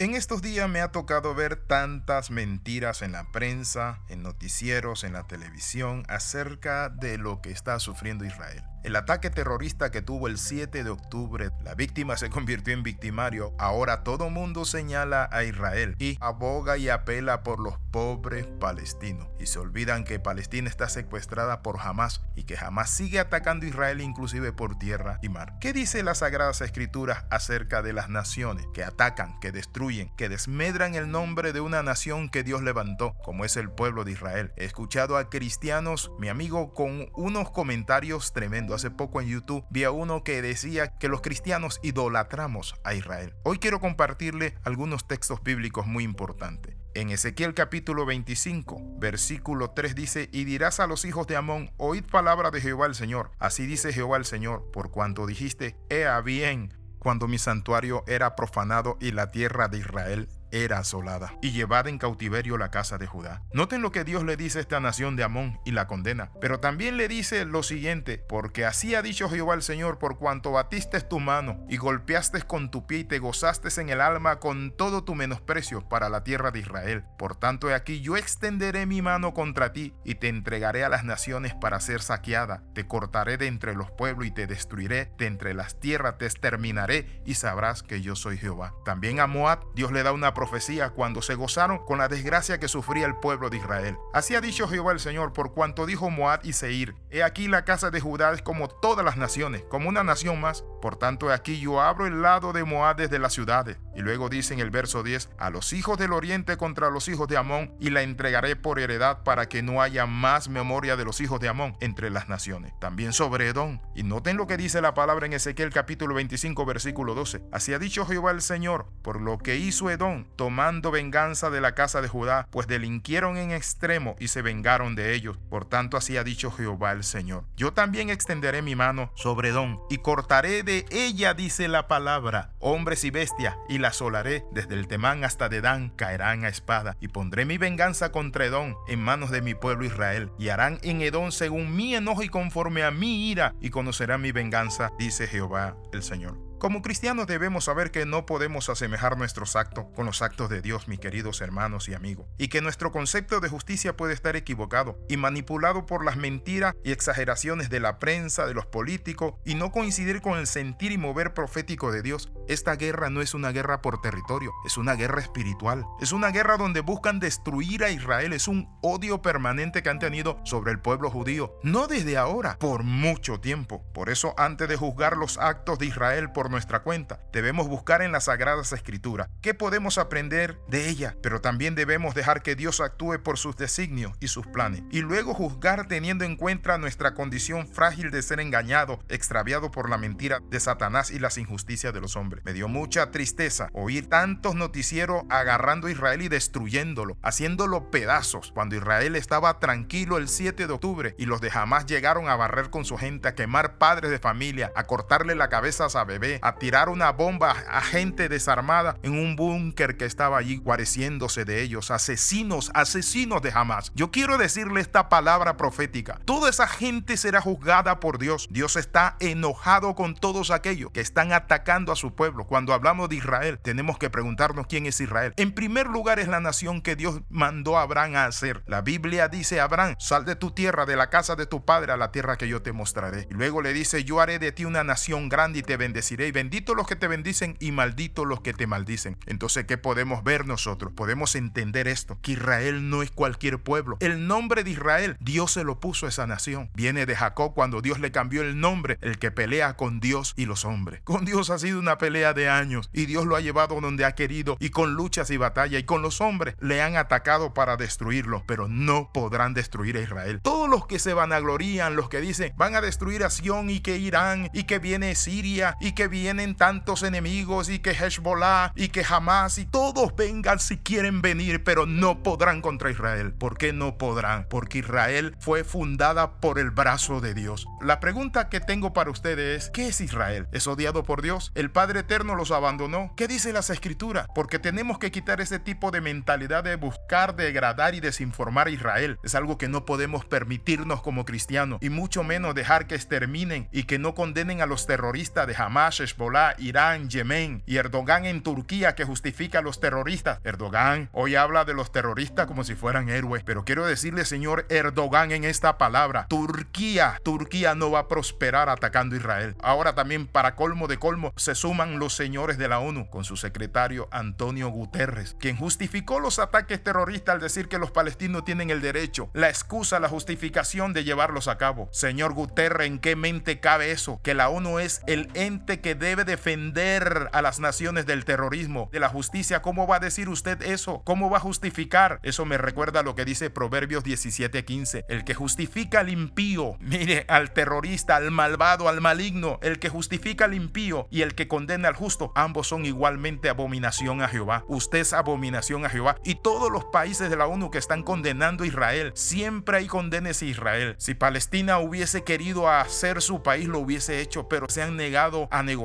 En estos días me ha tocado ver tantas mentiras en la prensa, en noticieros, en la televisión acerca de lo que está sufriendo Israel. El ataque terrorista que tuvo el 7 de octubre, la víctima se convirtió en victimario. Ahora todo mundo señala a Israel y aboga y apela por los pobres palestinos. Y se olvidan que Palestina está secuestrada por Hamas y que Hamas sigue atacando a Israel inclusive por tierra y mar. ¿Qué dice las Sagradas Escrituras acerca de las naciones que atacan, que destruyen, que desmedran el nombre de una nación que Dios levantó, como es el pueblo de Israel? He escuchado a cristianos, mi amigo, con unos comentarios tremendos Hace poco en YouTube vi a uno que decía que los cristianos idolatramos a Israel. Hoy quiero compartirle algunos textos bíblicos muy importantes. En Ezequiel capítulo 25, versículo 3 dice, y dirás a los hijos de Amón, oíd palabra de Jehová el Señor. Así dice Jehová el Señor, por cuanto dijiste, ea bien, cuando mi santuario era profanado y la tierra de Israel era asolada y llevada en cautiverio la casa de Judá. Noten lo que Dios le dice a esta nación de Amón y la condena, pero también le dice lo siguiente, porque así ha dicho Jehová el Señor, por cuanto batiste tu mano y golpeaste con tu pie y te gozaste en el alma con todo tu menosprecio para la tierra de Israel. Por tanto, he aquí yo extenderé mi mano contra ti y te entregaré a las naciones para ser saqueada. Te cortaré de entre los pueblos y te destruiré de entre las tierras, te exterminaré y sabrás que yo soy Jehová. También a Moab Dios le da una profecía cuando se gozaron con la desgracia que sufría el pueblo de Israel. Así ha dicho Jehová el Señor, por cuanto dijo Moab y Seir, he aquí la casa de Judá es como todas las naciones, como una nación más. Por tanto, he aquí yo abro el lado de Moab desde las ciudades. Y luego dice en el verso 10, a los hijos del oriente contra los hijos de Amón, y la entregaré por heredad para que no haya más memoria de los hijos de Amón entre las naciones. También sobre Edom. Y noten lo que dice la palabra en Ezequiel capítulo 25, versículo 12. Así ha dicho Jehová el Señor, por lo que hizo Edom, tomando venganza de la casa de Judá, pues delinquieron en extremo y se vengaron de ellos. Por tanto, así ha dicho Jehová el Señor. Yo también extenderé mi mano sobre Edom y cortaré de ella, dice la palabra, hombres y bestias, y la asolaré desde el Temán hasta Dedán, caerán a espada, y pondré mi venganza contra Edom en manos de mi pueblo Israel, y harán en Edom según mi enojo y conforme a mi ira, y conocerán mi venganza, dice Jehová el Señor. Como cristianos debemos saber que no podemos asemejar nuestros actos con los actos de Dios, mis queridos hermanos y amigos, y que nuestro concepto de justicia puede estar equivocado y manipulado por las mentiras y exageraciones de la prensa, de los políticos, y no coincidir con el sentir y mover profético de Dios. Esta guerra no es una guerra por territorio, es una guerra espiritual, es una guerra donde buscan destruir a Israel, es un odio permanente que han tenido sobre el pueblo judío, no desde ahora, por mucho tiempo. Por eso, antes de juzgar los actos de Israel por nuestra cuenta. Debemos buscar en las Sagradas Escrituras qué podemos aprender de ella, pero también debemos dejar que Dios actúe por sus designios y sus planes, y luego juzgar teniendo en cuenta nuestra condición frágil de ser engañado, extraviado por la mentira de Satanás y las injusticias de los hombres. Me dio mucha tristeza oír tantos noticieros agarrando a Israel y destruyéndolo, haciéndolo pedazos, cuando Israel estaba tranquilo el 7 de octubre y los de Hamas llegaron a barrer con su gente, a quemar padres de familia, a cortarle la cabeza a bebé, a tirar una bomba a gente desarmada en un búnker que estaba allí guareciéndose de ellos. Asesinos, asesinos de Hamas. Yo quiero decirle esta palabra profética. Toda esa gente será juzgada por Dios. Dios está enojado con todos aquellos que están atacando a su pueblo. Cuando hablamos de Israel, tenemos que preguntarnos quién es Israel. En primer lugar es la nación que Dios mandó a Abraham a hacer. La Biblia dice, Abraham, sal de tu tierra, de la casa de tu padre, a la tierra que yo te mostraré. Y luego le dice, yo haré de ti una nación grande y te bendeciré bendito los que te bendicen y maldito los que te maldicen. Entonces, ¿qué podemos ver nosotros? Podemos entender esto, que Israel no es cualquier pueblo. El nombre de Israel, Dios se lo puso a esa nación. Viene de Jacob cuando Dios le cambió el nombre, el que pelea con Dios y los hombres. Con Dios ha sido una pelea de años y Dios lo ha llevado donde ha querido y con luchas y batallas y con los hombres le han atacado para destruirlo, pero no podrán destruir a Israel. Todos los que se vanaglorían, los que dicen van a destruir a Sion y que Irán y que viene Siria y que viene vienen tantos enemigos y que Hezbollah y que Hamas y todos vengan si quieren venir, pero no podrán contra Israel. ¿Por qué no podrán? Porque Israel fue fundada por el brazo de Dios. La pregunta que tengo para ustedes es, ¿qué es Israel? ¿Es odiado por Dios? ¿El Padre Eterno los abandonó? ¿Qué dice las escrituras? Porque tenemos que quitar ese tipo de mentalidad de buscar, degradar y desinformar a Israel. Es algo que no podemos permitirnos como cristianos y mucho menos dejar que exterminen y que no condenen a los terroristas de Hamas, Hezbollah, Irán, Yemen y Erdogan en Turquía que justifica a los terroristas. Erdogan hoy habla de los terroristas como si fueran héroes, pero quiero decirle, señor Erdogan, en esta palabra, Turquía, Turquía no va a prosperar atacando a Israel. Ahora también para colmo de colmo se suman los señores de la ONU con su secretario Antonio Guterres, quien justificó los ataques terroristas al decir que los palestinos tienen el derecho, la excusa, la justificación de llevarlos a cabo. Señor Guterres, ¿en qué mente cabe eso? Que la ONU es el ente que debe defender a las naciones del terrorismo, de la justicia. ¿Cómo va a decir usted eso? ¿Cómo va a justificar? Eso me recuerda a lo que dice Proverbios 17:15. El que justifica al impío, mire, al terrorista, al malvado, al maligno, el que justifica al impío y el que condena al justo, ambos son igualmente abominación a Jehová. Usted es abominación a Jehová. Y todos los países de la ONU que están condenando a Israel, siempre hay condenes a Israel. Si Palestina hubiese querido hacer su país, lo hubiese hecho, pero se han negado a negociar.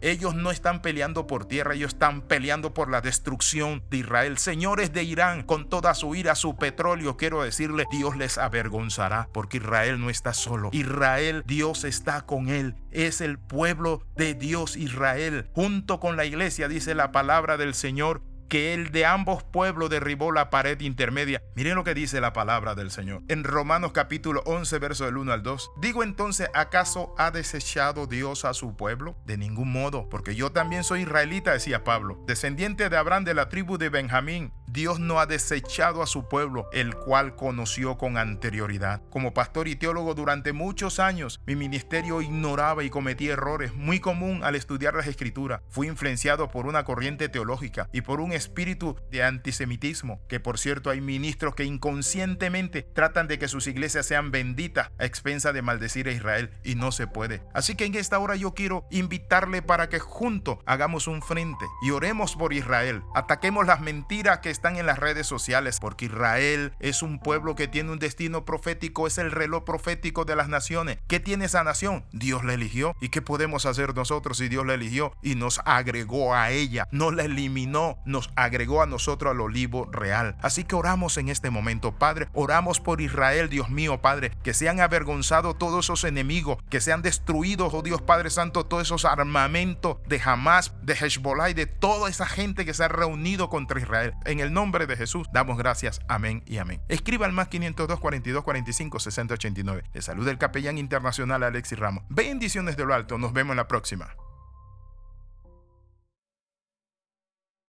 Ellos no están peleando por tierra, ellos están peleando por la destrucción de Israel. Señores de Irán, con toda su ira, su petróleo, quiero decirle, Dios les avergonzará, porque Israel no está solo. Israel, Dios está con él. Es el pueblo de Dios Israel. Junto con la iglesia, dice la palabra del Señor, que el de ambos pueblos derribó la pared intermedia. Miren lo que dice la palabra del Señor. En Romanos capítulo 11, verso del 1 al 2. Digo entonces, ¿acaso ha desechado Dios a su pueblo? De ningún modo, porque yo también soy israelita, decía Pablo, descendiente de Abraham de la tribu de Benjamín. Dios no ha desechado a su pueblo, el cual conoció con anterioridad. Como pastor y teólogo durante muchos años, mi ministerio ignoraba y cometía errores, muy común al estudiar las escrituras. Fui influenciado por una corriente teológica y por un espíritu de antisemitismo, que por cierto hay ministros que inconscientemente tratan de que sus iglesias sean benditas a expensa de maldecir a Israel y no se puede. Así que en esta hora yo quiero invitarle para que juntos hagamos un frente y oremos por Israel. Ataquemos las mentiras que están en las redes sociales, porque Israel es un pueblo que tiene un destino profético, es el reloj profético de las naciones. ¿Qué tiene esa nación? Dios la eligió. ¿Y qué podemos hacer nosotros si Dios la eligió y nos agregó a ella? No la eliminó, nos agregó a nosotros al olivo real. Así que oramos en este momento, Padre. Oramos por Israel, Dios mío, Padre, que sean avergonzados todos esos enemigos, que sean destruidos, oh Dios Padre Santo, todos esos armamentos de Hamas, de Hezbollah y de toda esa gente que se ha reunido contra Israel. En el nombre de Jesús damos gracias. Amén y amén. Escriba al más 502 42 45 60 89. Le saluda el capellán internacional Alexis Ramos. Bendiciones de lo alto. Nos vemos en la próxima.